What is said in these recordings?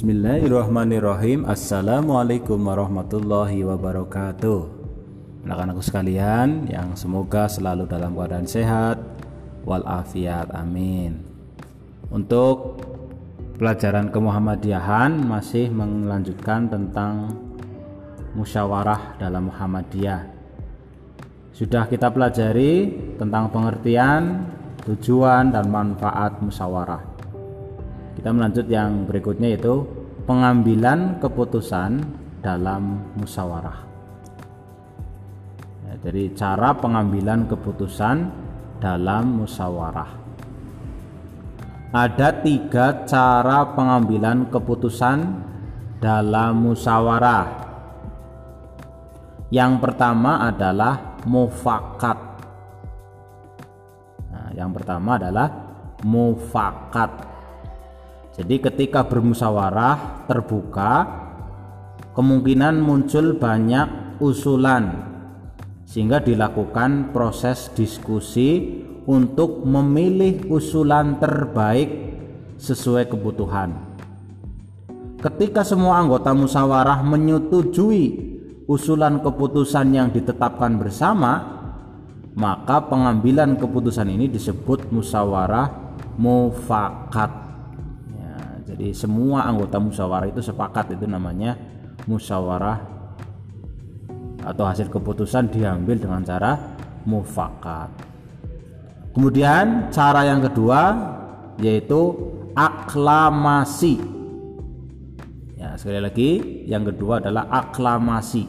Bismillahirrahmanirrahim. Assalamualaikum warahmatullahi wabarakatuh. Anak-anakku sekalian yang semoga selalu dalam keadaan sehat Walafiat amin. Untuk pelajaran kemuhammadiyahan masih melanjutkan tentang musyawarah dalam Muhammadiyah. Sudah kita pelajari tentang pengertian, tujuan, dan manfaat musyawarah. Kita melanjut yang berikutnya yaitu pengambilan keputusan dalam musyawarah. Ya, jadi cara pengambilan keputusan dalam musyawarah. Ada tiga cara pengambilan keputusan dalam musyawarah. Yang pertama adalah mufakat. Nah, yang pertama adalah mufakat jadi ketika bermusyawarah terbuka kemungkinan muncul banyak usulan sehingga dilakukan proses diskusi untuk memilih usulan terbaik sesuai kebutuhan. Ketika semua anggota musyawarah menyetujui usulan keputusan yang ditetapkan bersama, maka pengambilan keputusan ini disebut musyawarah mufakat. Jadi semua anggota musyawarah itu sepakat itu namanya musyawarah atau hasil keputusan diambil dengan cara mufakat. Kemudian cara yang kedua yaitu aklamasi. Ya, sekali lagi yang kedua adalah aklamasi.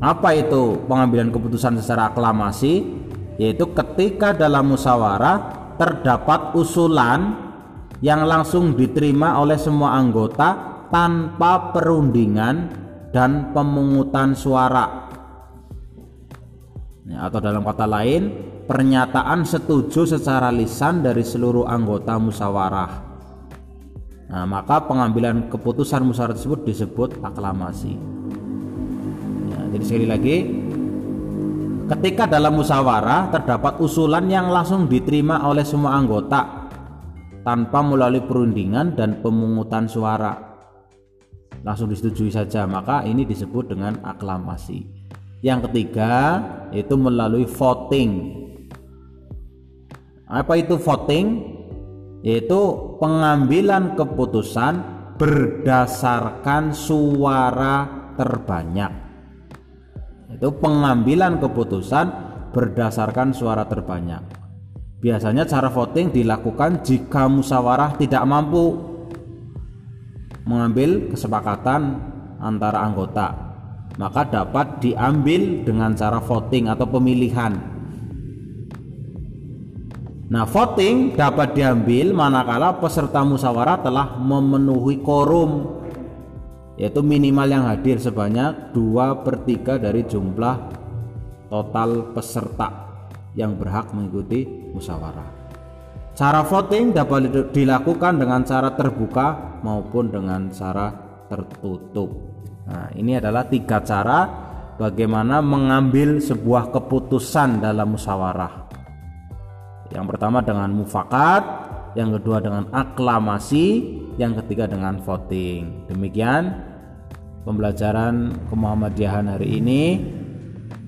Apa itu pengambilan keputusan secara aklamasi? Yaitu ketika dalam musyawarah terdapat usulan yang langsung diterima oleh semua anggota tanpa perundingan dan pemungutan suara. Ya, atau dalam kata lain, pernyataan setuju secara lisan dari seluruh anggota musyawarah. Nah, maka pengambilan keputusan musyawarah tersebut disebut aklamasi. Ya, jadi sekali lagi, ketika dalam musyawarah terdapat usulan yang langsung diterima oleh semua anggota tanpa melalui perundingan dan pemungutan suara. Langsung disetujui saja maka ini disebut dengan aklamasi. Yang ketiga yaitu melalui voting. Apa itu voting? Yaitu pengambilan keputusan berdasarkan suara terbanyak. Itu pengambilan keputusan berdasarkan suara terbanyak Biasanya cara voting dilakukan jika musyawarah tidak mampu mengambil kesepakatan antara anggota, maka dapat diambil dengan cara voting atau pemilihan. Nah, voting dapat diambil manakala peserta musyawarah telah memenuhi korum yaitu minimal yang hadir sebanyak 2 per 3 dari jumlah total peserta yang berhak mengikuti musyawarah. Cara voting dapat dilakukan dengan cara terbuka maupun dengan cara tertutup. Nah, ini adalah tiga cara bagaimana mengambil sebuah keputusan dalam musyawarah. Yang pertama dengan mufakat, yang kedua dengan aklamasi, yang ketiga dengan voting. Demikian pembelajaran kemuhammadiyahan hari ini.